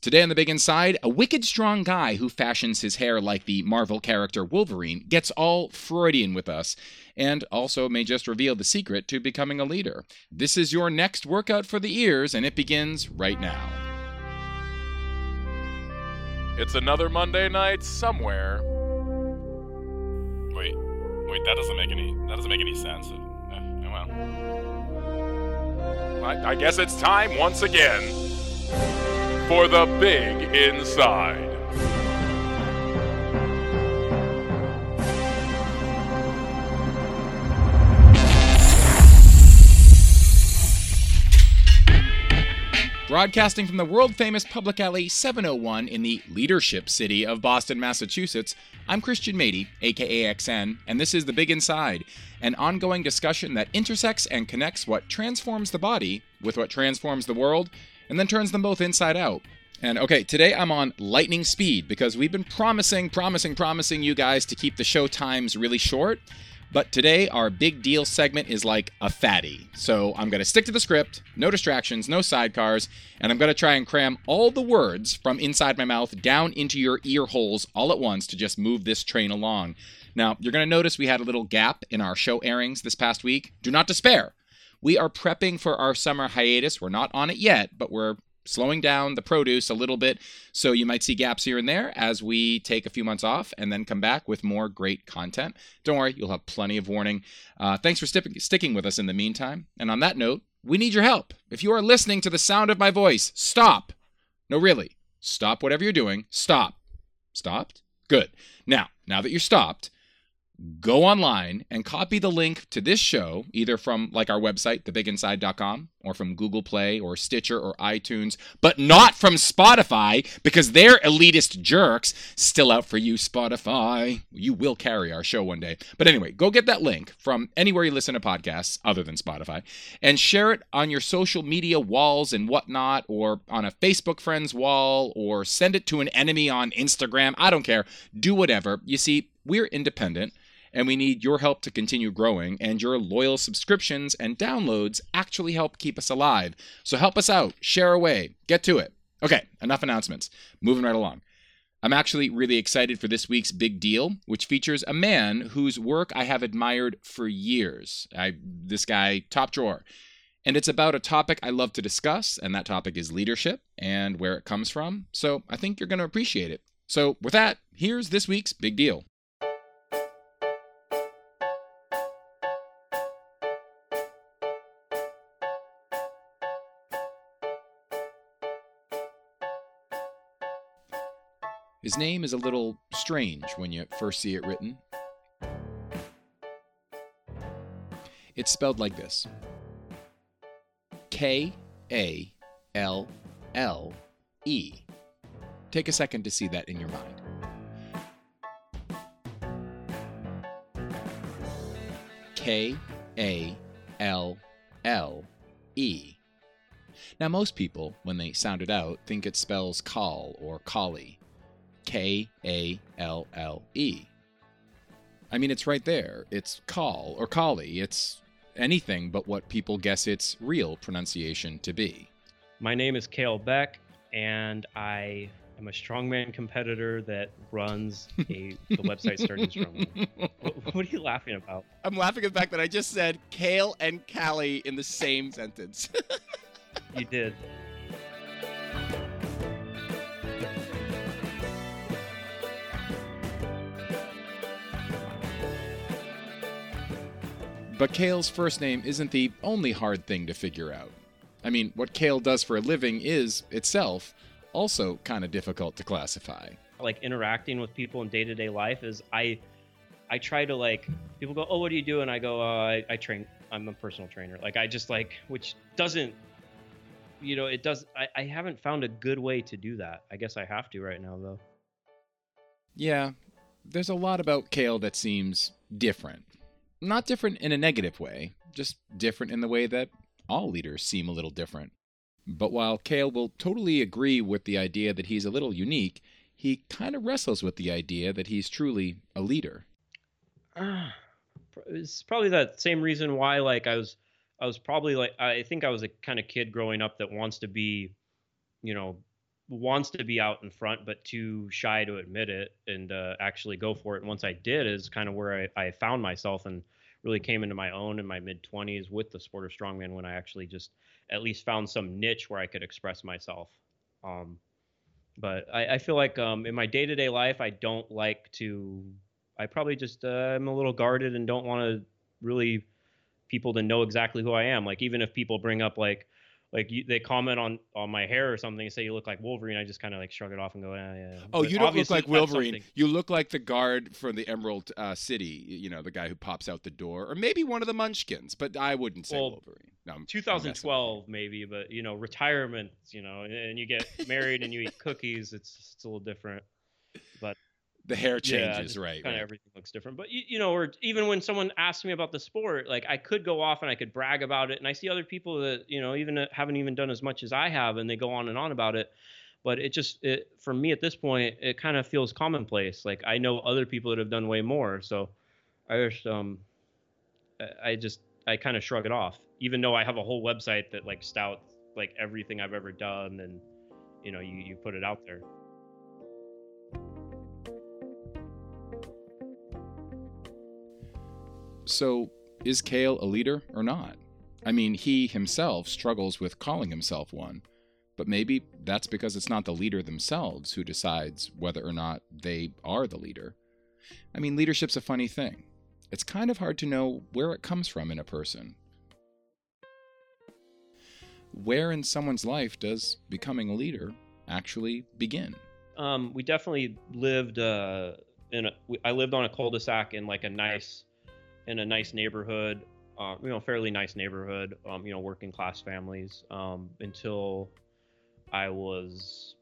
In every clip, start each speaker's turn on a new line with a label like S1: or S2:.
S1: Today on the Big Inside, a wicked strong guy who fashions his hair like the Marvel character Wolverine gets all Freudian with us, and also may just reveal the secret to becoming a leader. This is your next workout for the ears, and it begins right now.
S2: It's another Monday night somewhere.
S3: Wait, wait, that doesn't make any that doesn't make any sense. Uh, well,
S2: I, I guess it's time once again for the Big Inside.
S1: Broadcasting from the world famous Public Alley 701 in the leadership city of Boston, Massachusetts, I'm Christian Mady, aka XN, and this is The Big Inside, an ongoing discussion that intersects and connects what transforms the body with what transforms the world, and then turns them both inside out. And okay, today I'm on lightning speed because we've been promising, promising, promising you guys to keep the show times really short. But today, our big deal segment is like a fatty. So I'm going to stick to the script, no distractions, no sidecars, and I'm going to try and cram all the words from inside my mouth down into your ear holes all at once to just move this train along. Now, you're going to notice we had a little gap in our show airings this past week. Do not despair. We are prepping for our summer hiatus. We're not on it yet, but we're slowing down the produce a little bit. So you might see gaps here and there as we take a few months off and then come back with more great content. Don't worry, you'll have plenty of warning. Uh, thanks for sti- sticking with us in the meantime. And on that note, we need your help. If you are listening to the sound of my voice, stop. No, really, stop whatever you're doing. Stop. Stopped? Good. Now, now that you're stopped, go online and copy the link to this show either from like our website thebiginside.com or from google play or stitcher or itunes but not from spotify because they're elitist jerks still out for you spotify. You will carry our show one day. But anyway go get that link from anywhere you listen to podcasts other than spotify and share it on your social media walls and whatnot or on a facebook friends wall or send it to an enemy on instagram. I don't care. Do whatever. You see we're independent and we need your help to continue growing, and your loyal subscriptions and downloads actually help keep us alive. So help us out, share away, get to it. Okay, enough announcements. Moving right along. I'm actually really excited for this week's big deal, which features a man whose work I have admired for years. I this guy top drawer. And it's about a topic I love to discuss, and that topic is leadership and where it comes from. So I think you're going to appreciate it. So, with that, here's this week's big deal. His name is a little strange when you first see it written. It's spelled like this K A L L E. Take a second to see that in your mind. K A L L E. Now, most people, when they sound it out, think it spells call or collie. K A L L E. I mean, it's right there. It's call or collie. It's anything but what people guess its real pronunciation to be.
S4: My name is Kalle Beck, and I am a strongman competitor that runs a the website Starting Strongman. What, what are you laughing about?
S1: I'm laughing at the fact that I just said Kale and Callie in the same sentence.
S4: You did.
S1: But Kalle's first name isn't the only hard thing to figure out. I mean, what Kalle does for a living is, itself, also kind of difficult to classify.
S4: Like interacting with people in day to day life is I, I try to like people go, oh, what do you do? And I go, uh, I, I train. I'm a personal trainer. Like I just like, which doesn't, you know, it does. I, I haven't found a good way to do that. I guess I have to right now though.
S1: Yeah, there's a lot about Kalle that seems different. Not different in a negative way, just different in the way that all leaders seem a little different. But while Kalle will totally agree with the idea that he's a little unique, he kind of wrestles with the idea that he's truly a leader.
S4: Ah, it's probably that same reason why like I was I was probably like I think I was a kind of kid growing up that wants to be, you know, wants to be out in front but too shy to admit it and uh, actually go for it. And once i did is kind of where I, I found myself and really came into my own in my mid 20s with the sport of strongman when i actually just at least found some niche where i could express myself. Um, but I, I, feel like um, in my day-to-day life i don't like to i probably just uh, i'm a little guarded and don't want to really people to know exactly who i am. Like even if people bring up like like you, they comment on on my hair or something and say you look like Wolverine, I just kind of like shrug it off and go, yeah, yeah.
S1: Oh, but you don't look like Wolverine. You look like the guard from the Emerald uh, City. You know, the guy who pops out the door, or maybe one of the Munchkins. But I wouldn't say well, Wolverine.
S4: No, 2012 maybe, but you know, retirement. You know, and you get married and you eat cookies. It's it's a little different. But
S1: the hair changes, yeah, right?
S4: Kind
S1: of
S4: right. everything looks different. But you, you know, or even when someone asks me about the sport, like I could go off and I could brag about it, and I see other people that you know even uh, haven't even done as much as I have, and they go on and on about it. But it just, it for me at this point, it kind of feels commonplace. Like I know other people that have done way more, so I just, um, I just, I kind of shrug it off, even though I have a whole website that like stouts like everything I've ever done, and you know, you you put it out there.
S1: So, is Kalle a leader or not? I mean, he himself struggles with calling himself one, but maybe that's because it's not the leader themselves who decides whether or not they are the leader. I mean, leadership's a funny thing. It's kind of hard to know where it comes from in a person. Where in someone's life does becoming a leader actually begin?
S4: Um, we definitely lived uh, in a. I lived on a cul-de-sac in like a nice in a nice neighborhood, uh, you know, fairly nice neighborhood, um, you know, working class families um, until I was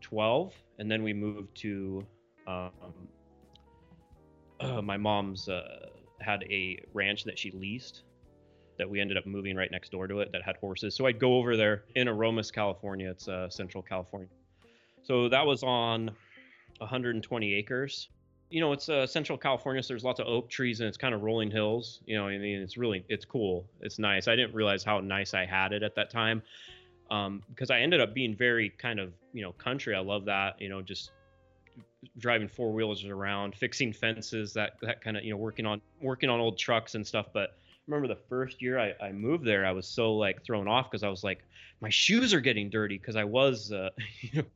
S4: 12, and then we moved to um, uh, my mom's uh, had a ranch that she leased that we ended up moving right next door to it that had horses. So I'd go over there in Aromas, California. It's uh, Central California. So that was on 120 acres you know, it's uh, Central California, so there's lots of oak trees and it's kind of rolling hills. You know, I mean, it's really, it's cool. It's nice. I didn't realize how nice I had it at that time um, because I ended up being very kind of, you know, country. I love that, you know, just driving four wheelers around, fixing fences, that, that kind of, you know, working on, working on old trucks and stuff. But remember the first year I, I moved there, I was so like thrown off because I was like, my shoes are getting dirty because I was, uh, you know,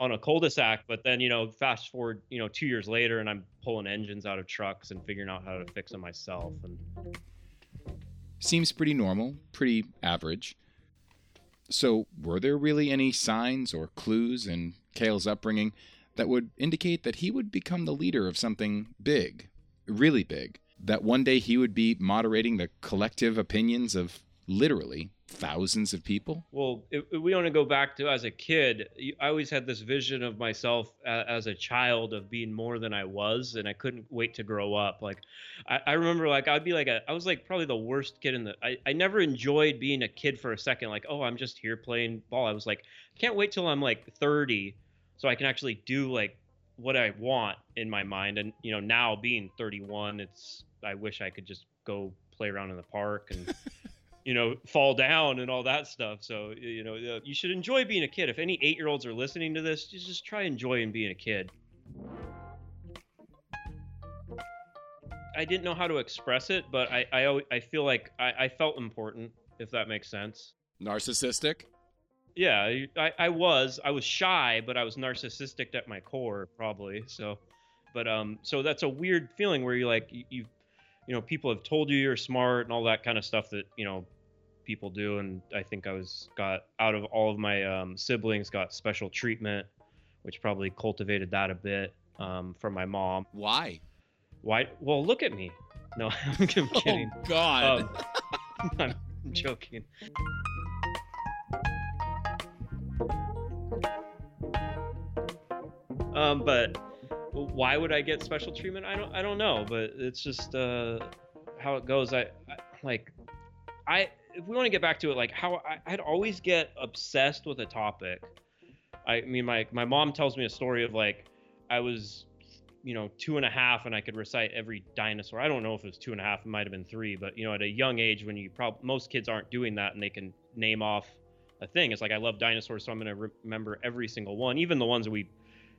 S4: on a cul-de-sac but then you know fast forward you know two years later and i'm pulling engines out of trucks and figuring out how to fix them myself and
S1: seems pretty normal pretty average. So were there really any signs or clues in Kalle's upbringing that would indicate that he would become the leader of something big really big that one day he would be moderating the collective opinions of literally thousands of people?
S4: Well, if, we want to go back to as a kid, I always had this vision of myself as a child of being more than I was, and I couldn't wait to grow up. Like, I, I remember, like, I'd be like, a, I was like probably the worst kid in the. I, I never enjoyed being a kid for a second. Like, oh, I'm just here playing ball. I was like, I can't wait till I'm like 30, so I can actually do like what I want in my mind. And you know, now being 31, it's I wish I could just go play around in the park and you know, fall down and all that stuff. So, you know, you should enjoy being a kid. If any eight year olds are listening to this, just try enjoying being a kid. I didn't know how to express it, but I I, I feel like I, I felt important, if that makes sense.
S1: Narcissistic?
S4: Yeah, I, I was. I was shy, but I was narcissistic at my core, probably. So, but um, so that's a weird feeling where you're like you, you you know people have told you you're smart and all that kind of stuff that you know people do and i think i was got out of all of my um, siblings got special treatment which probably cultivated that a bit um, from my mom.
S1: Why?
S4: Why well look at me. No i'm kidding
S1: oh god.
S4: Um, i'm joking. Um but why would i get special treatment? I don't i don't know but it's just uh how it goes. I, I like i if we want to get back to it, like how I, I'd always get obsessed with a topic. I mean, my my mom tells me a story of like I was, you know, two and a half and I could recite every dinosaur. I don't know if it was two and a half, it might have been three, but you know, at a young age when you probably most kids aren't doing that and they can name off a thing. It's like I love dinosaurs, so I'm to re- remember every single one, even the ones that we,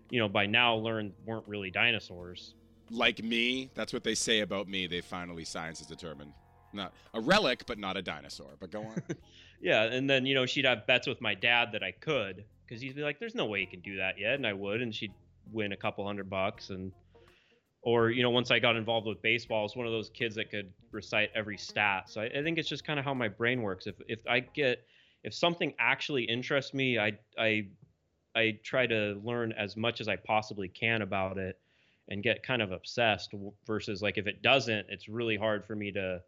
S4: you know, by now learned weren't really dinosaurs.
S1: Like me, that's what they say about me. They finally science has determined. Not a relic, but not a dinosaur. But go on.
S4: Yeah, and then you know she'd have bets with my dad that I could because he'd be like, "There's no way you can do that yet," and I would, and she'd win a couple hundred bucks, and or you know once I got involved with baseball, I was one of those kids that could recite every stat. So I, I think it's just kind of how my brain works. If if I get if something actually interests me, I I I try to learn as much as I possibly can about it and get kind of obsessed versus like if it doesn't, it's really hard for me to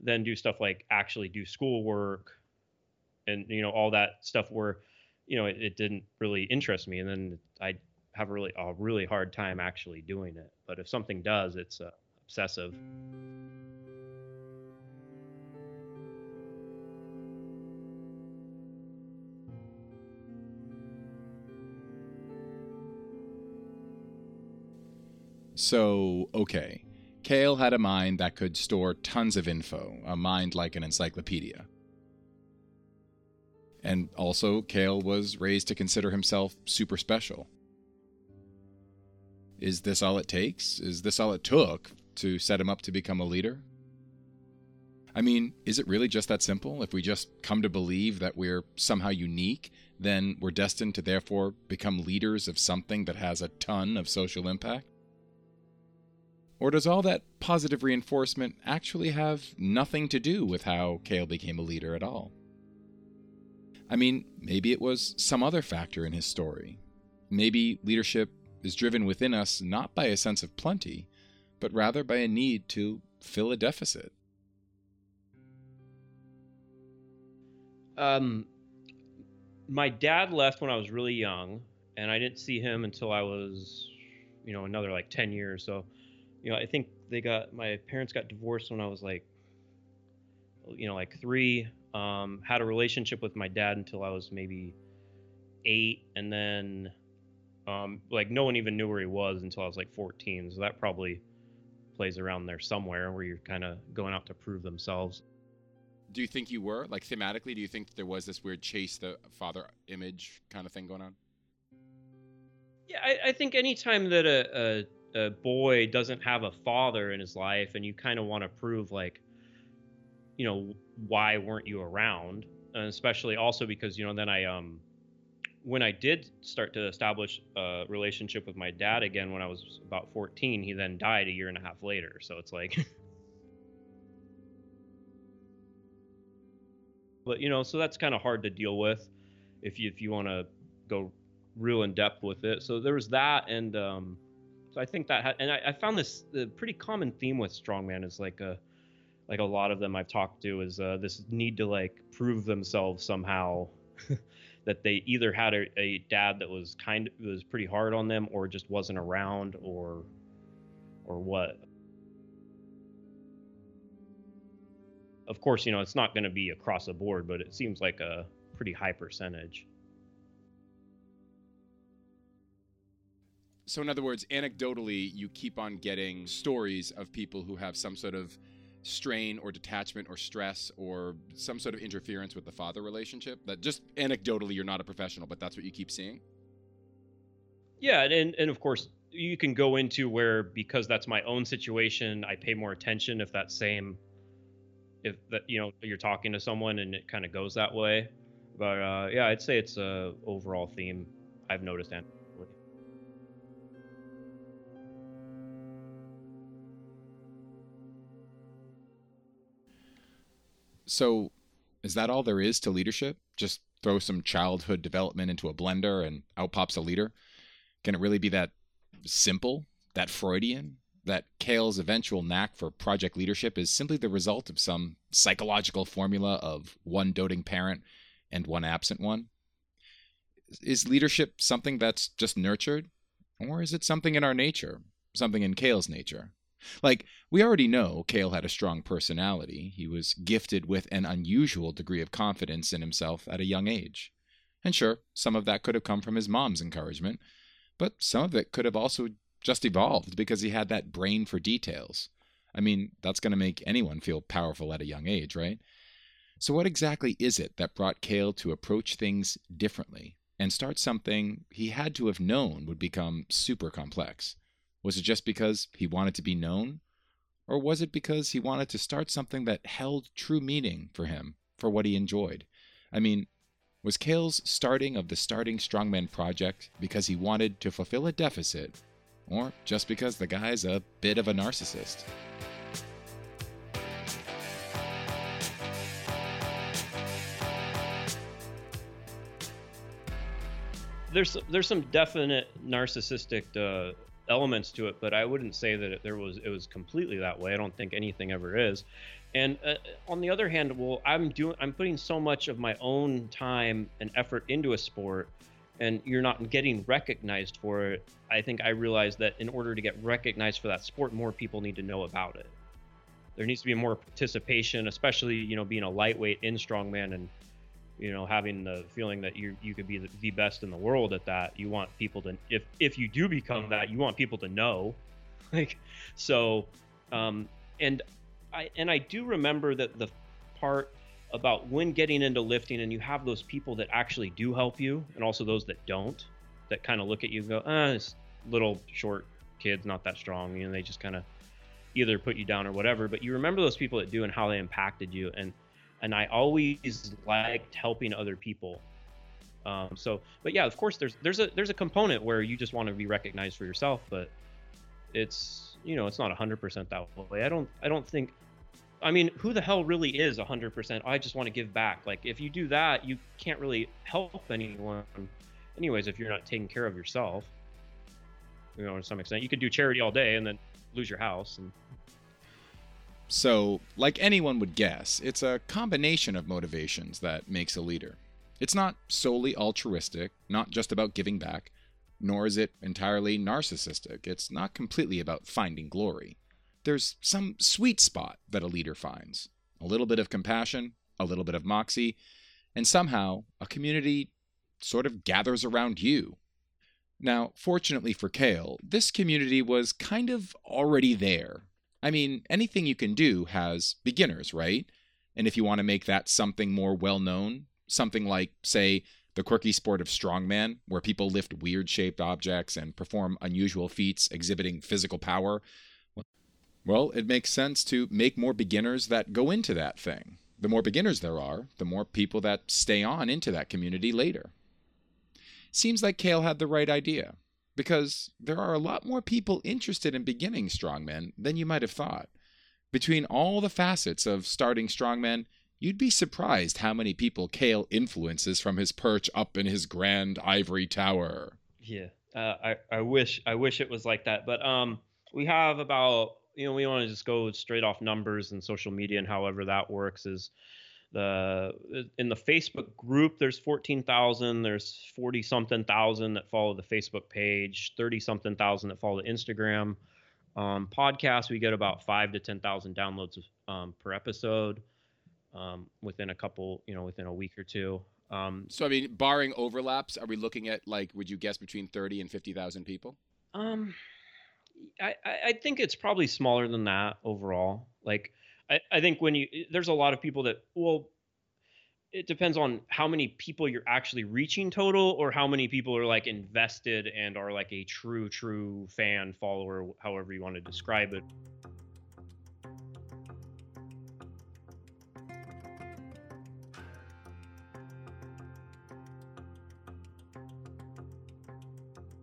S4: then do stuff like actually do schoolwork and you know all that stuff where you know it, it didn't really interest me. And then i have a really a really hard time actually doing it. But if something does it's uh, obsessive.
S1: So, okay. Kalle had a mind that could store tons of info, a mind like an encyclopedia. And also, Kalle was raised to consider himself super special. Is this all it takes? Is this all it took to set him up to become a leader? I mean, is it really just that simple? If we just come to believe that we're somehow unique, then we're destined to therefore become leaders of something that has a ton of social impact? Or does all that positive reinforcement actually have nothing to do with how Kalle became a leader at all? I mean, maybe it was some other factor in his story. Maybe leadership is driven within us not by a sense of plenty, but rather by a need to fill a deficit.
S4: Um, my dad left when I was really young, and I didn't see him until I was, you know, another like 10 years. So, you know, I think they got my parents got divorced when I was like, you know, like three. Um, had a relationship with my dad until I was maybe eight, and then um, like no one even knew where he was until I was like 14. So that probably plays around there somewhere where you're kind of going out to prove themselves.
S1: Do you think you were? Like thematically, do you think there was this weird chase the father image kind of thing going on?
S4: Yeah, I, I think anytime that a, a, a boy doesn't have a father in his life and you kind of want to prove like, you know, why weren't you around? And especially also because, you know, then I um when I did start to establish a relationship with my dad again when I was about 14, he then died a year and a half later. So it's like But you know, so that's kind of hard to deal with if you if you want to go real in depth with it. So there was that and um so I think that ha- and I, I found this the pretty common theme with strongman is like a like a lot of them I've talked to is uh, this need to like prove themselves somehow that they either had a, a dad that was kind of was pretty hard on them or just wasn't around or or what. Of course, you know, it's not going to be across the board, but it seems like a pretty high percentage.
S1: So, in other words, anecdotally, you keep on getting stories of people who have some sort of strain or detachment or stress or some sort of interference with the father relationship that just anecdotally you're not a professional but that's what you keep seeing
S4: Yeah, and and of course you can go into where because that's my own situation, I pay more attention if that same if that you know you're talking to someone and it kind of goes that way. But uh, yeah, I'd say it's a overall theme I've noticed. And
S1: so is that all there is to leadership just throw some childhood development into a blender and out pops a leader can it really be that simple that freudian that Kalle's eventual knack for project leadership is simply the result of some psychological formula of one doting parent and one absent one? Is leadership something that's just nurtured? Or is it something in our nature? Something in Kalle's nature? Like, we already know Kalle had a strong personality. He was gifted with an unusual degree of confidence in himself at a young age. And sure, some of that could have come from his mom's encouragement, but some of it could have also just evolved because he had that brain for details. I mean, that's going to make anyone feel powerful at a young age, right? So, what exactly is it that brought Kalle to approach things differently and start something he had to have known would become super complex? Was it just because he wanted to be known? Or was it because he wanted to start something that held true meaning for him, for what he enjoyed? I mean, was Kalle's starting of the Starting Strongman project because he wanted to fulfill a deficit, or just because the guy's a bit of a narcissist?
S4: there's there's some definite narcissistic uh, elements to it, but I wouldn't say that it, there was it was completely that way. I don't think anything ever is. And uh, on the other hand, well, I'm doing I'm putting so much of my own time and effort into a sport, and you're not getting recognized for it. I think I realized that in order to get recognized for that sport, more people need to know about it. There needs to be more participation, especially you know being a lightweight in strongman and you know having the feeling that you you could be the, the, best in the world at that you want people to if if you do become that you want people to know. Like so um and i and i do remember that the part about when getting into lifting and you have those people that actually do help you and also those that don't that kind of look at you and go ah this little short kid's not that strong you know they just kind of either put you down or whatever but you remember those people that do and how they impacted you and and I always liked helping other people. Um, so, but yeah, of course, there's there's a there's a component where you just want to be recognized for yourself, but it's you know it's not 100% that way. I don't I don't think. I mean, who the hell really is 100%? I just want to give back. Like, if you do that, you can't really help anyone. Anyways, if you're not taking care of yourself, you know, to some extent, you could do charity all day and then lose your house and
S1: so, like anyone would guess, it's a combination of motivations that makes a leader. It's not solely altruistic, not just about giving back, nor is it entirely narcissistic. It's not completely about finding glory. There's some sweet spot that a leader finds a little bit of compassion, a little bit of moxie, and somehow a community sort of gathers around you. Now, fortunately for Kalle, this community was kind of already there I mean, anything you can do has beginners, right? And if you want to make that something more well known, something like, say, the quirky sport of strongman, where people lift weird shaped objects and perform unusual feats exhibiting physical power, well, it makes sense to make more beginners that go into that thing. The more beginners there are, the more people that stay on into that community later. Seems like Kalle had the right idea because there are a lot more people interested in beginning strongmen than you might have thought. Between all the facets of starting strongmen, you'd be surprised how many people Kalle influences from his perch up in his grand ivory tower.
S4: Yeah, uh, I I wish I wish it was like that, but um, we have about you know we want to just go straight off numbers and social media and however that works is the in the Facebook group there's 14,000 there's 40 something thousand that follow the Facebook page 30 something thousand that follow the Instagram. Um, podcast we get about 5 to 10,000 downloads um, per episode um, within a couple you know within a week or two. Um,
S1: so I mean barring overlaps are we looking at like would you guess between 30 and 50,000 people?
S4: Um I I think it's probably smaller than that overall. Like I, I think when you there's a lot of people that well it depends on how many people you're actually reaching total or how many people are like invested and are like a true true fan follower however you want to describe it.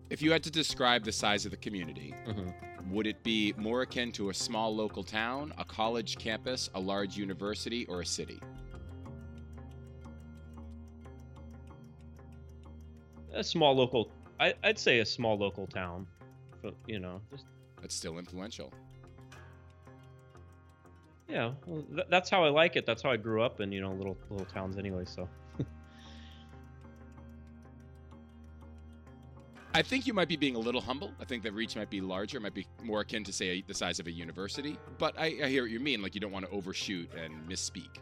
S1: If you had to describe the size of the community mm-hmm would it be more akin to a small local town, a college campus, a large university, or a city?
S4: A small local. I, would say a small local town. But, you know. Just...
S1: That's still influential.
S4: Yeah, well, th- that's how I like it. That's how I grew up in, you know, little little towns anyway. So.
S1: I think you might be being a little humble. I think the reach might be larger, might be more akin to say the size of a university. But I, I hear what you mean. Like you don't want to overshoot and misspeak.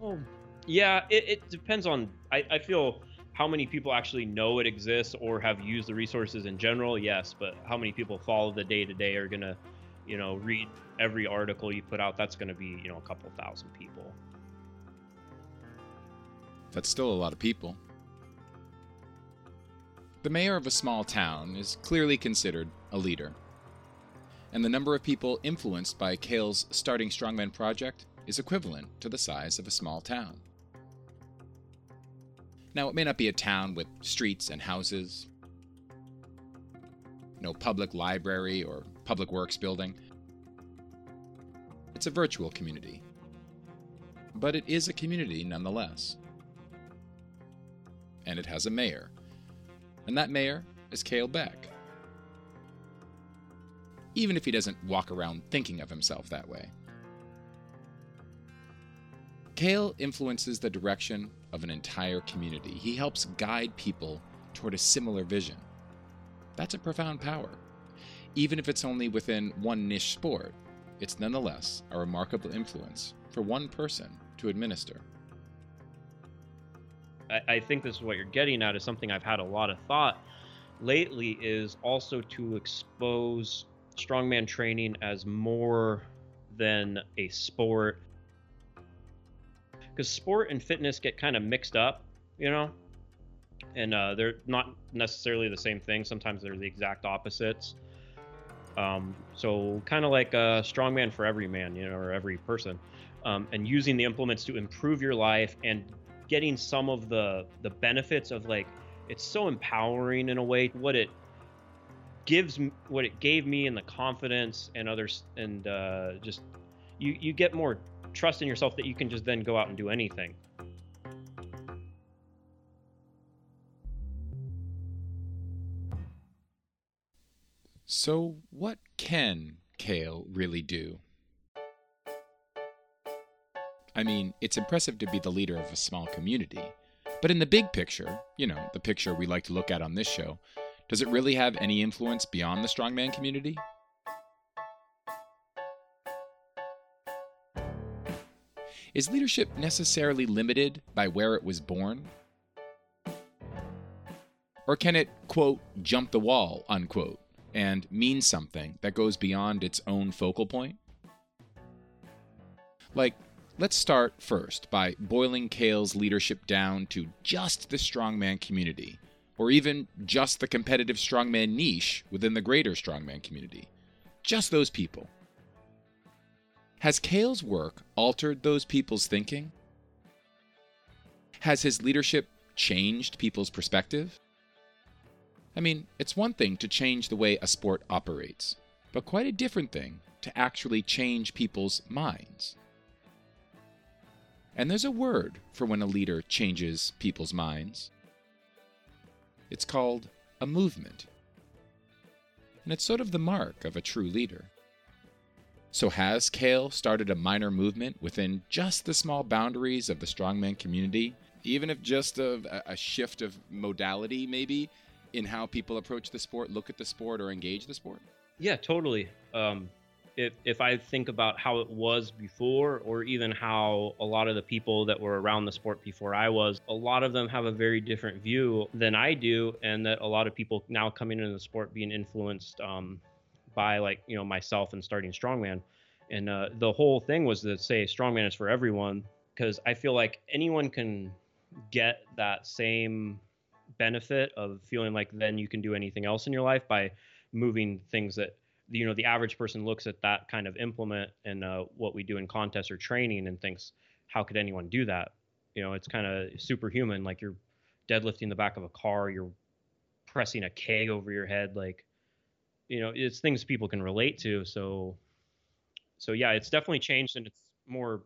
S4: Well, yeah, it, it depends on. I, I feel how many people actually know it exists or have used the resources in general. Yes, but how many people follow the day to day are gonna, you know, read every article you put out? That's gonna be you know a couple thousand people.
S1: That's still a lot of people. The mayor of a small town is clearly considered a leader. And the number of people influenced by Kalle's starting Strongman project is equivalent to the size of a small town. Now, it may not be a town with streets and houses, no public library or public works building. It's a virtual community. But it is a community nonetheless. And it has a mayor. And that mayor is Kalle Beck. Even if he doesn't walk around thinking of himself that way. Kalle influences the direction of an entire community. He helps guide people toward a similar vision. That's a profound power. Even if it's only within one niche sport, it's nonetheless a remarkable influence for one person to administer.
S4: I, I think this is what you're getting at is something I've had a lot of thought lately is also to expose strongman training as more than a sport. Because sport and fitness get kind of mixed up you know? And uh, they're not necessarily the same thing. Sometimes they're the exact opposites. Um, so kind of like a strongman for every man you know or every person. Um, and using the implements to improve your life and getting some of the the benefits of like it's so empowering in a way what it gives what it gave me and the confidence and others and uh, just you you get more trust in yourself that you can just then go out and do anything
S1: So, what can Kalle really do? I mean, it's impressive to be the leader of a small community, but in the big picture, you know, the picture we like to look at on this show, does it really have any influence beyond the strongman community? Is leadership necessarily limited by where it was born? Or can it, quote, jump the wall, unquote, and mean something that goes beyond its own focal point? Like, let's start first by boiling Kalle's leadership down to just the strongman community, or even just the competitive strongman niche within the greater strongman community. Just those people. Has Kalle's work altered those people's thinking? Has his leadership changed people's perspective? I mean, it's one thing to change the way a sport operates, but quite a different thing to actually change people's minds. And there's a word for when a leader changes people's minds. It's called a movement. And it's sort of the mark of a true leader. So, has Kalle started a minor movement within just the small boundaries of the strongman community, even if just a, a shift of modality, maybe, in how people approach the sport, look at the sport, or engage the sport?
S4: Yeah, totally. Um, if if I think about how it was before, or even how a lot of the people that were around the sport before I was, a lot of them have a very different view than I do, and that a lot of people now coming into the sport being influenced um, by like you know myself and starting strongman, and uh, the whole thing was to say strongman is for everyone because I feel like anyone can get that same benefit of feeling like then you can do anything else in your life by moving things that you know the average person looks at that kind of implement and uh, what we do in contests or training and thinks how could anyone do that? You know it's kind of superhuman like you're deadlifting the back of a car you're pressing a keg over your head like you know it's things people can relate to so so yeah it's definitely changed and it's more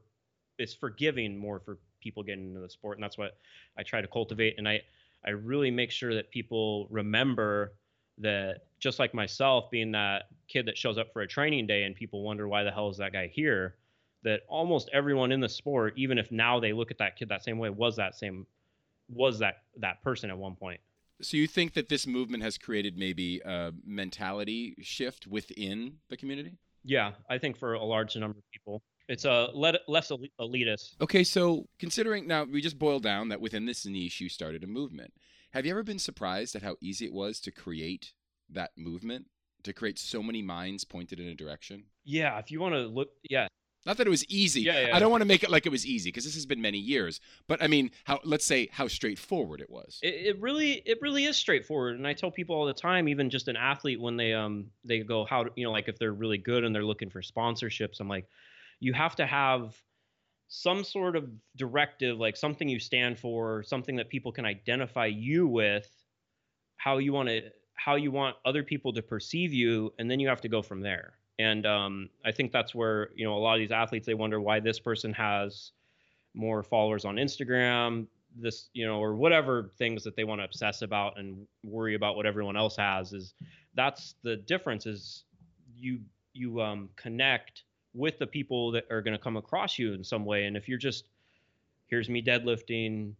S4: it's forgiving more for people getting into the sport and that's what i try to cultivate and i i really make sure that people remember that just like myself being that kid that shows up for a training day and people wonder why the hell is that guy here that almost everyone in the sport even if now they look at that kid that same way was that same was that that person at one point
S1: So you think that this movement has created maybe a mentality shift within the community?
S4: yeah i think for a large number of people it's a let, less elitist
S1: Okay, so considering now we just boiled down that within this niche you started a movement. Have you ever been surprised at how easy it was to create that movement, to create so many minds pointed in a direction?
S4: yeah if you want to look yeah
S1: Not that it was easy.
S4: Yeah, yeah.
S1: I don't want to make it like it was easy because this has been many years. But I mean, how let's say how straightforward it was.
S4: It, it really it really is straightforward, and I tell people all the time, even just an athlete when they um they go how you know like if they're really good and they're looking for sponsorships, I'm like, you have to have some sort of directive, like something you stand for, something that people can identify you with, how you want to how you want other people to perceive you, and then you have to go from there. And um, I think that's where you know a lot of these athletes they wonder why this person has more followers on Instagram, this you know, or whatever things that they want to obsess about and worry about what everyone else has. Is that's the difference? Is you you um, connect with the people that are going to come across you in some way, and if you're just here's me deadlifting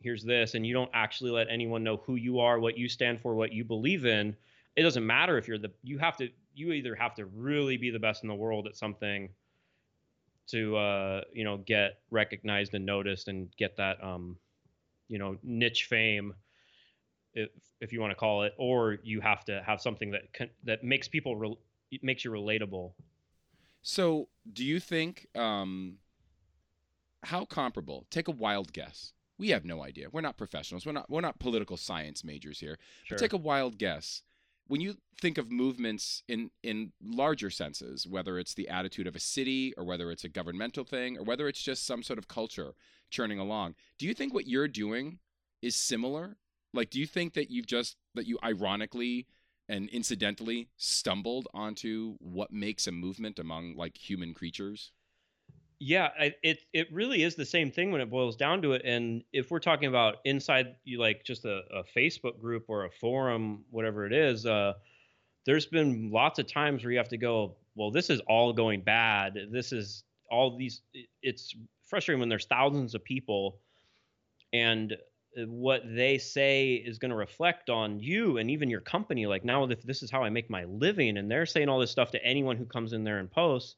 S4: here's this and you don't actually let anyone know who you are what you stand for what you believe in it doesn't matter if you're the you have to you either have to really be the best in the world at something to uh you know get recognized and noticed and get that um you know niche fame if if you want to call it or you have to have something that can, that makes people re- makes you relatable
S1: So, do you think um, how comparable? Take a wild guess. We have no idea. We're not professionals. We're not. We're not political science majors here.
S4: sure
S1: But take a wild guess. When you think of movements in in larger senses, whether it's the attitude of a city, or whether it's a governmental thing, or whether it's just some sort of culture churning along, do you think what you're doing is similar? Like, do you think that you've just that you ironically and incidentally stumbled onto what makes a movement among like human creatures?
S4: Yeah, I, it it really is the same thing when it boils down to it. And if we're talking about inside, you like just a, a Facebook group or a forum, whatever it is, uh, there's been lots of times where you have to go, well, this is all going bad. This is all these. it- It's frustrating when there's thousands of people, and what they say is going to reflect on you and even your company. Like now, if this is how I make my living, and they're saying all this stuff to anyone who comes in there and posts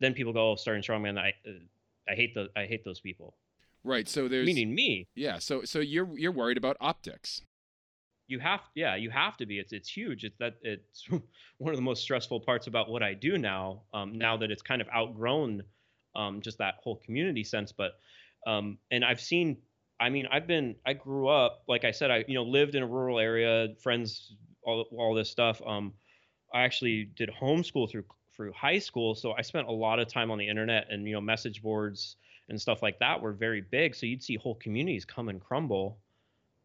S4: then people go, "Oh, starting strongman, I, uh, I hate the, I hate those people."
S1: Right. So there's
S4: Meaning me.
S1: yeah. So so you're you're worried about optics.
S4: You have, yeah, you have to be. It's, it's huge. It's that it's one of the most stressful parts about what I do now. Um, now that it's kind of outgrown, um, just that whole community sense. But, um, and I've seen. I mean, I've been. I grew up, like I said, I you know lived in a rural area, friends, all all this stuff. Um, I actually did homeschool through through high school, so I spent a lot of time on the internet and you know message boards and stuff like that were very big. So you'd see whole communities come and crumble,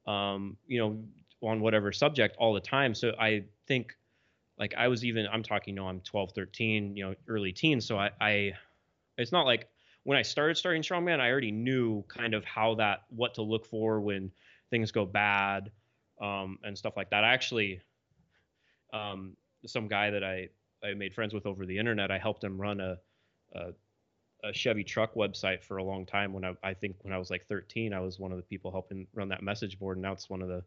S4: um, you know, on whatever subject all the time. So I think, like I was even I'm talking, you know, I'm 12, 13, you know, early teens. So I, I it's not like when I started starting strongman, I already knew kind of how that what to look for when things go bad um, and stuff like that. I actually, um, some guy that I I made friends with over the internet, I helped him run a a, a Chevy truck website for a long time. When I I think when I was like 13, I was one of the people helping run that message board, and now it's one of the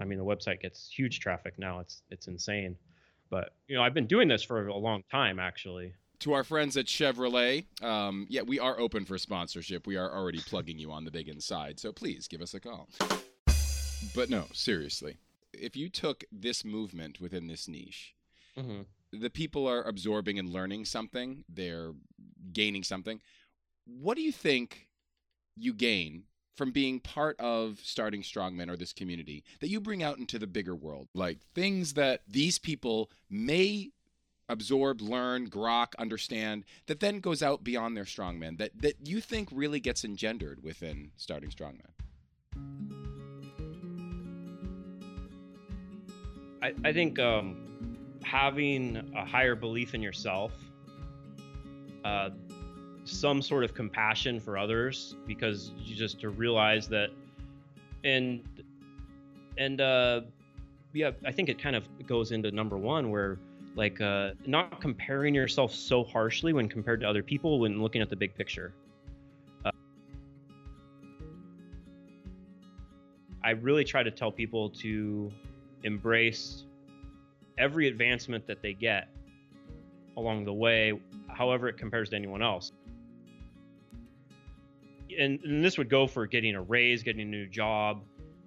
S4: I mean, the website gets huge traffic now. It's it's insane. But you know, I've been doing this for a long time, actually.
S1: To our friends at Chevrolet, um, yeah, we are open for sponsorship. We are already plugging you on the big inside, so please give us a call. But no, seriously, if you took this movement within this niche,
S4: Mm-hmm.
S1: the people are absorbing and learning something, they're gaining something. What do you think you gain from being part of starting Strongmen or this community that you bring out into the bigger world? Like things that these people may absorb, learn, grok, understand, that then goes out beyond their strongman, that, that you think really gets engendered within starting Strongman?
S4: I, I think um, having a higher belief in yourself, uh, some sort of compassion for others, because you just to realize that, and and uh, yeah, I think it kind of goes into number one where like uh, not comparing yourself so harshly when compared to other people when looking at the big picture. Uh, I really try to tell people to embrace every advancement that they get along the way, however it compares to anyone else. And, and this would go for getting a raise, getting a new job,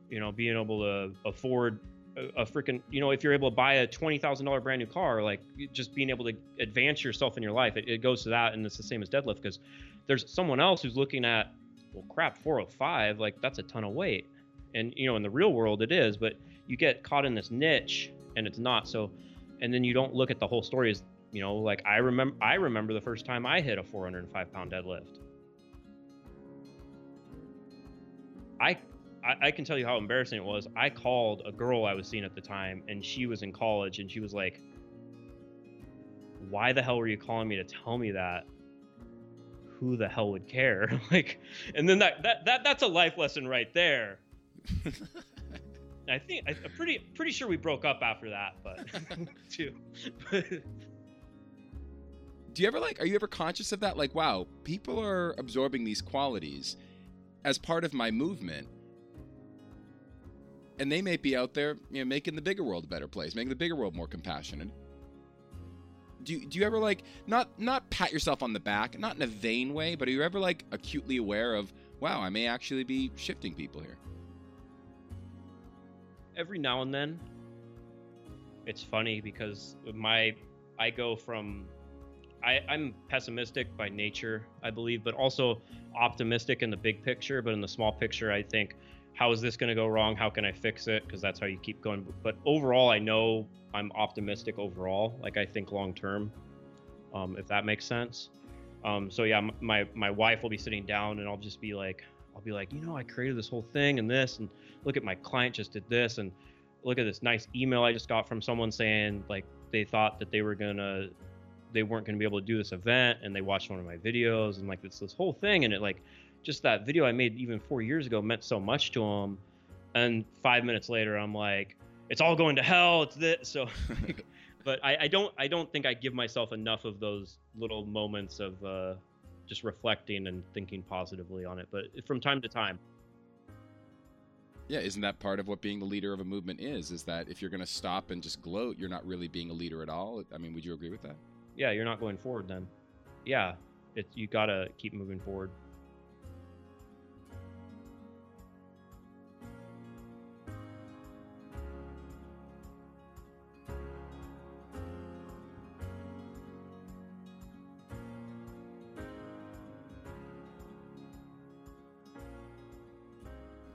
S4: you know, being able to afford a, a freaking you know if you're able to buy a twenty thousand dollar brand new car, like just being able to advance yourself in your life, it, it goes to that, and it's the same as deadlift because there's someone else who's looking at well crap 405 like that's a ton of weight. And you know in the real world it is but you get caught in this niche and it's not. So and then you don't look at the whole story as you know like i remember i remember the first time i hit a 405 pound deadlift. I, I i can tell you how embarrassing it was i called a girl i was seeing at the time and she was in college and she was like why the hell were you calling me to tell me that who the hell would care like and then that that, that that's a life lesson right there I think I, am pretty pretty sure we broke up after that, but too.
S1: Do you ever like? Are you ever conscious of that? Like, wow, people are absorbing these qualities as part of my movement, and they may be out there, you know, making the bigger world a better place, making the bigger world more compassionate. Do you, do you ever like not not pat yourself on the back, not in a vain way, but are you ever like acutely aware of, wow, I may actually be shifting people here?
S4: every now and then it's funny because my I go from I, I'm pessimistic by nature, I believe, but also optimistic in the big picture. But in the small picture, I think, how is this going to go wrong? How can I fix it? Because that's how you keep going. But overall, I know I'm optimistic overall. Like I think long term, um, if that makes sense. Um, so yeah, my my wife will be sitting down, and I'll just be like, I'll be like, you know, I created this whole thing and this, and look at my client just did this and look at this nice email I just got from someone saying like they thought that they were gonna they weren't gonna be able to do this event and they watched one of my videos and like it's this whole thing and it like just that video I made even four years ago meant so much to him. and five minutes later I'm like it's all going to hell it's this so but I, I don't I don't think I give myself enough of those little moments of uh, just reflecting and thinking positively on it but from time to time
S1: yeah, isn't that part of what being the leader of a movement is? Is that if you're going to stop and just gloat, you're not really being a leader at all? I mean, would you agree with that?
S4: Yeah, you're not going forward then. Yeah, it, you got to keep moving forward.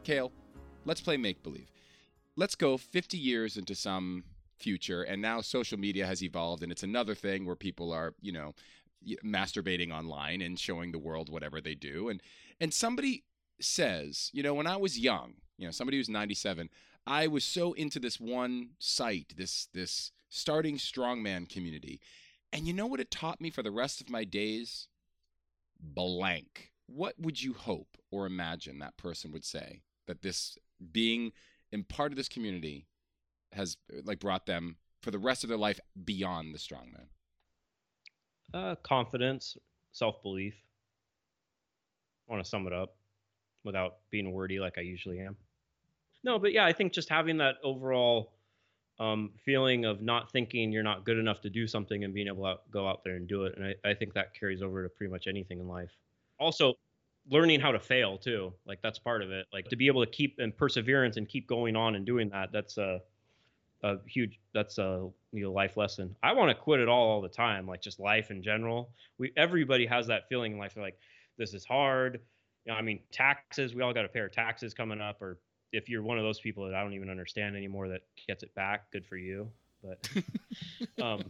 S1: Kalle, let's play make believe. Let's go 50 years into some future, and now social media has evolved, and it's another thing where people are, you know, masturbating online and showing the world whatever they do. And and somebody says, you know, when I was young, you know, somebody who's 97, I was so into this one site, this this starting strongman community. And you know what it taught me for the rest of my days? Blank. What would you hope or imagine that person would say that this being in part of this community has like brought them for the rest of their life beyond the strongman?
S4: Uh, confidence, self belief. Want to sum it up without being wordy like I usually am. No, but yeah, I think just having that overall um, feeling of not thinking you're not good enough to do something and being able to go out there and do it. And I, I think that carries over to pretty much anything in life. Also, learning how to fail too like that's part of it. Like to be able to keep and perseverance and keep going on and doing that that's a, a huge that's a you know life lesson. I want to quit it all all the time like just life in general. We everybody has that feeling in life They're like this is hard. You know, i mean taxes we all got a pair of taxes coming up or if you're one of those people that i don't even understand anymore that gets it back good for you but um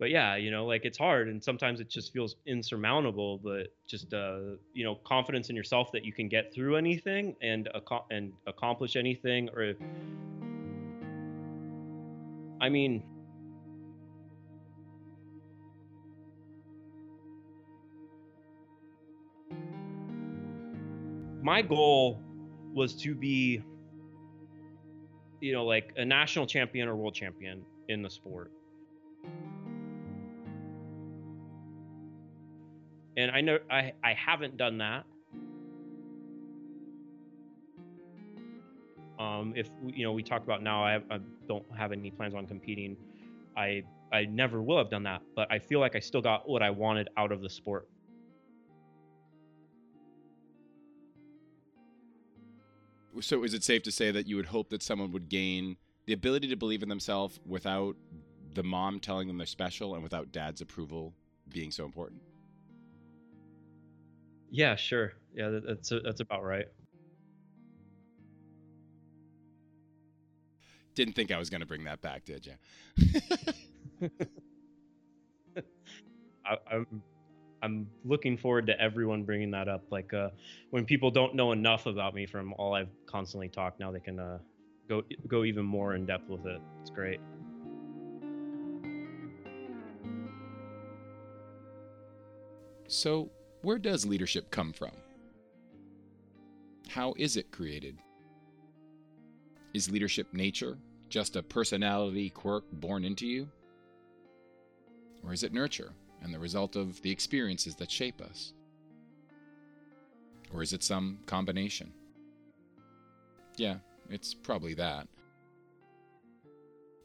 S4: but yeah, you know, like it's hard and sometimes it just feels insurmountable, but just uh, you know, confidence in yourself that you can get through anything and ac- and accomplish anything or I mean, my goal was to be you know like a national champion or world champion in the sport and I know I I haven't done that. Um, if you know, we talk about now, I, I, don't have any plans on competing. I I never will have done that, but I feel like I still got what I wanted out of the sport.
S1: So, is it safe to say that you would hope that someone would gain the ability to believe in themselves without the mom telling them they're special and without dad's approval being so important.
S4: Yeah, sure. Yeah, that- that's that's about right.
S1: Didn't think I was going to bring that back, did you?
S4: I, I'm I'm looking forward to everyone bringing that up. Like uh, when people don't know enough about me from all I've constantly talked, now they can uh, go go even more in depth with it. It's great.
S1: So, where does leadership come from? How is it created? Is leadership nature, just a personality quirk born into you? Or is it nurture and the result of the experiences that shape us? Or is it some combination? Yeah, it's probably that.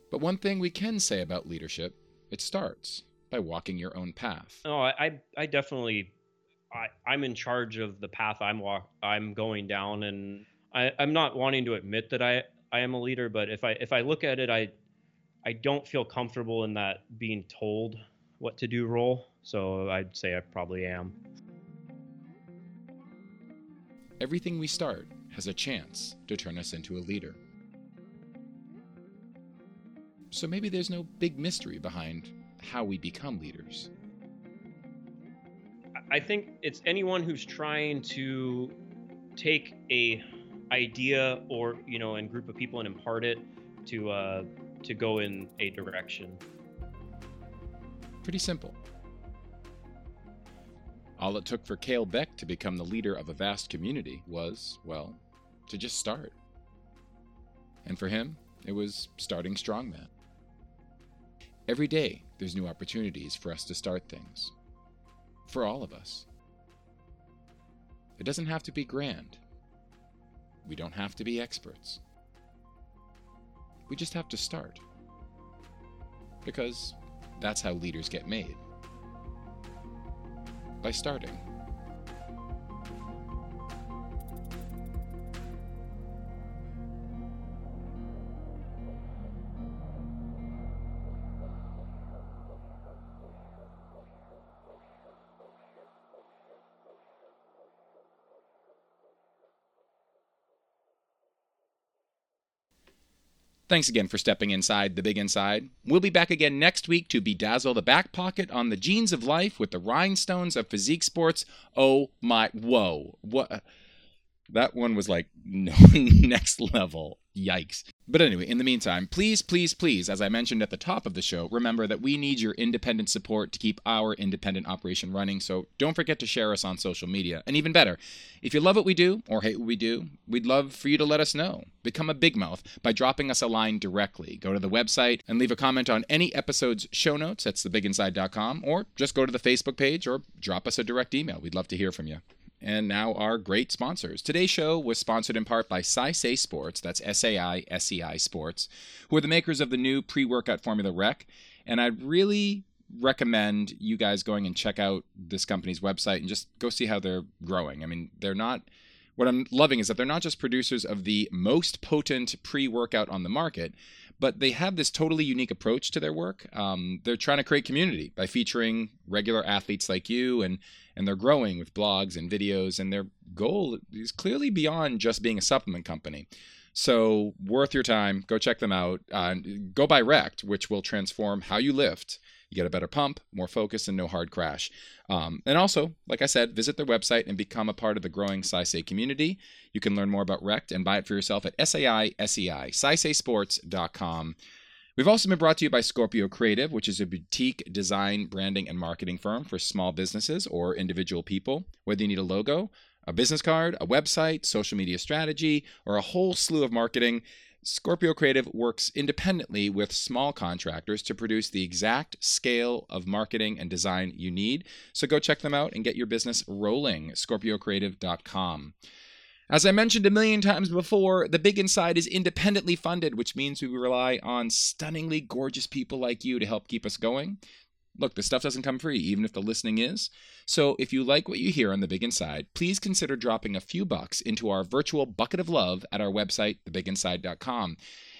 S1: But one thing we can say about leadership it starts by walking your own path.
S4: I I, I definitely I, I'm in charge of the path I'm walk I'm going down, and I, I'm not wanting to admit that I I am a leader, but if I if I look at it, I I don't feel comfortable in that being told what to do role. So I'd say I probably am.
S1: Everything we start has a chance to turn us into a leader. So maybe there's no big mystery behind how we become leaders.
S4: I- think it's anyone who's trying to take a idea or you know, and group of people and impart it to uh, to go in a direction.
S1: Pretty simple. All it took for Kalle Beck to become the leader of a vast community was, well, to just start. And for him, it was starting Strongman. Every day, there's new opportunities for us to start things. For all of us. It doesn't have to be grand. We don't have to be experts. We just have to start. Because that's how leaders get made. By starting. Thanks again for stepping inside the big inside. We'll be back again next week to bedazzle the back pocket on the genes of life with the rhinestones of physique sports. Oh my, whoa. What? That one was like no, next level. Yikes. But anyway, in the meantime, please, please, please, as I mentioned at the top of the show, remember that we need your independent support to keep our independent operation running. So don't forget to share us on social media. And even better, if you love what we do or hate what we do, we'd love for you to let us know. Become a big mouth by dropping us a line directly. Go to the website and leave a comment on any episode's show notes. That's thebiginside.com, or just go to the Facebook page or drop us a direct email. We'd love to hear from you and now our great sponsors. Today's show was sponsored in part by Saisei Sports, that's S A I S E I Sports, who are the makers of the new pre workout formula Rec. And I'd really recommend you guys going and check out this company's website and just go see how they're growing. I mean, they're not. What I'm loving is that they're not just producers of the most potent pre workout on the market, but they have this totally unique approach to their work. Um, they're trying to create community by featuring regular athletes like you and and they're growing with blogs and videos and their goal is clearly beyond just being a supplement company. So worth your time. Go check them out. Uh, go buy rect which will transform how you lift you get a better pump more focus and no hard crash. Um, and also like i said visit their website and become a part of the growing Saisei community. You can learn more about rect and buy it for yourself at saisei saiseisports.com We've also been brought to you by Scorpio Creative, which is a boutique design, branding, and marketing firm for small businesses or individual people. Whether you need a logo, a business card, a website, social media strategy, or a whole slew of marketing, Scorpio Creative works independently with small contractors to produce the exact scale of marketing and design you need. So go check them out and get your business rolling. ScorpioCreative.com. As I mentioned a million times before, The Big Inside is independently funded, which means we rely on stunningly gorgeous people like you to help keep us going. Look, this stuff doesn't come free, even if the listening is. So if you like what you hear on The Big Inside, please consider dropping a few bucks into our virtual bucket of love at our website, thebiginside.com.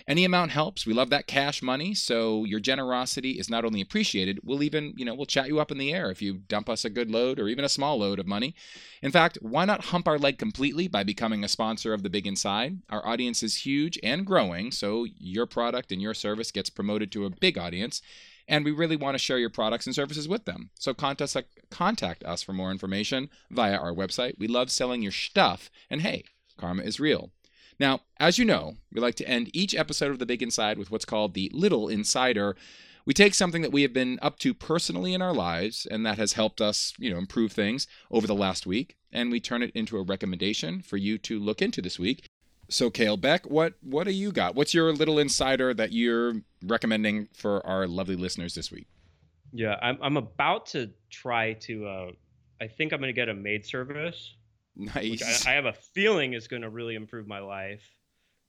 S1: Any amount helps. We love that cash money, so your generosity is not only appreciated, we'll even, you know, we'll chat you up in the air if you dump us a good load or even a small load of money. In fact, why not hump our leg completely by becoming a sponsor of The Big Inside? Our audience is huge and growing, so your product and your service gets promoted to a big audience and we really want to share your products and services with them. So contact, contact us for more information via our website. We love selling your stuff, and hey, karma is real. Now, as you know, we like to end each episode of The Big Inside with what's called the Little Insider. We take something that we have been up to personally in our lives and that has helped us, you know, improve things over the last week, and we turn it into a recommendation for you to look into this week. So, Kalle Beck, what what do you got? What's your little insider that you're recommending for our lovely listeners this week?
S4: Yeah, I'm I'm about to try to. Uh, I think I'm going to get a maid service
S1: Nice.
S4: I, I, have a feeling is going to really improve my life,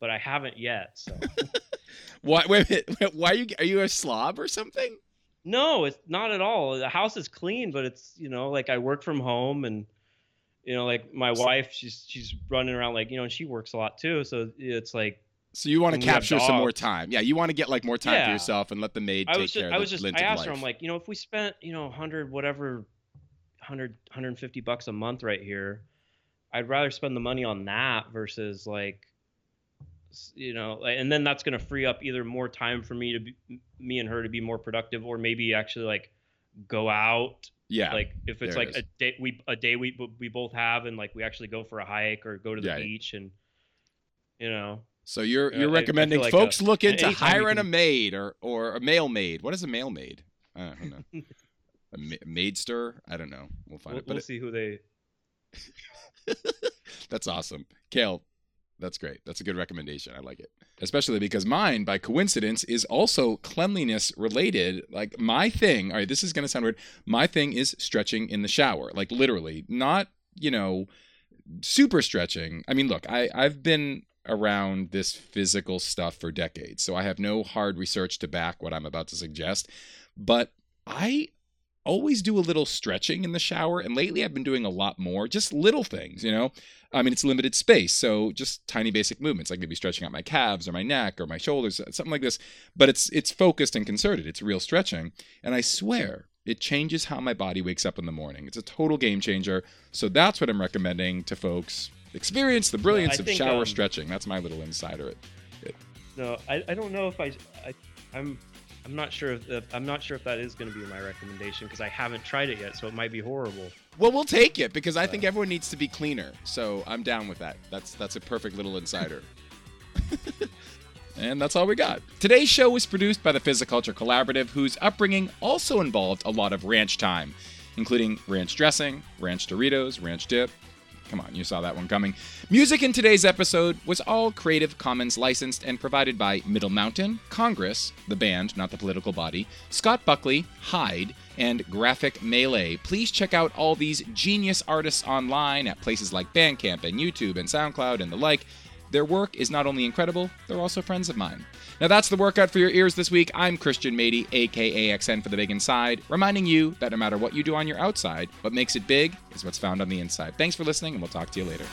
S4: but I haven't yet. So.
S1: why? Wait, wait, why are you? Are you a slob or something?
S4: No, it's not at all. The house is clean, but it's you know like I work from home and you know like my wife she's she's running around like you know and she works a lot too, so it's like.
S1: So you want to capture some more time? Yeah, you want to get like more time
S4: yeah.
S1: for yourself and let the maid
S4: I
S1: take
S4: was just,
S1: care
S4: I
S1: of
S4: was
S1: the
S4: just, I asked
S1: life.
S4: her, I'm like, you know, if we spent, you know, 100 whatever 100 150 bucks a month right here, I'd rather spend the money on that versus like you know and then that's going to free up either more time for me to be, me and her to be more productive or maybe actually like go out
S1: yeah
S4: like if it's like
S1: it
S4: a day we a day we we both have and like we actually go for a hike or go to the
S1: Yeah.
S4: beach and you know
S1: So you're
S4: Uh,
S1: you're
S4: I
S1: recommending
S4: like
S1: folks
S4: a-
S1: look into hiring a maid or or a male maid. What is a male maid? I don't know. a ma- maidster? I don't know. We'll find
S4: we'll,
S1: it. But
S4: we'll
S1: it-
S4: see who they
S1: that's awesome, Kalle. That's great. That's a good recommendation. I like it, especially because mine, by coincidence, is also cleanliness related. Like my thing. All right, this is gonna sound weird. My thing is stretching in the shower, like literally, not you know, super stretching. I mean, look, I I've been around this physical stuff for decades, so I have no hard research to back what I'm about to suggest. But I always do a little stretching in the shower, and lately I've been doing a lot more, just little things, you know. I mean, it's limited space, so just tiny basic movements, like maybe stretching out my calves or my neck or my shoulders, something like this. But it's it's focused and concerted. It's real stretching, and I swear it changes how my body wakes up in the morning. It's a total game changer. So that's what I'm recommending to folks. Experience the brilliance of
S4: think,
S1: shower
S4: um,
S1: stretching. That's my little insider.
S4: No, I, I don't know if I, I I'm I'm not sure if, if I'm not sure if that is going to be my recommendation because I haven't tried it yet, so it might be horrible.
S1: Well, we'll take it because I think everyone needs to be cleaner. So I'm down with that. That's that's a perfect little insider. and that's all we got. Today's show was produced by the Physiculture Collaborative, whose upbringing also involved a lot of ranch time, including ranch dressing, ranch Doritos, ranch dip. Come on, you saw that one coming. Music in today's episode was all Creative Commons licensed and provided by Middle Mountain, Congress, the band, not the political body, Scott Buckley, Hyde, and Graphic Melee. Please check out all these genius artists online at places like Bandcamp and YouTube and SoundCloud and the like. Their work is not only incredible, they're also friends of mine. Now that's the workout for your ears this week. I'm Christian Mady, aka XN for the Big Inside, reminding you that no matter what you do on your outside, what makes it big is what's found on the inside. Thanks for listening, and we'll talk to you later.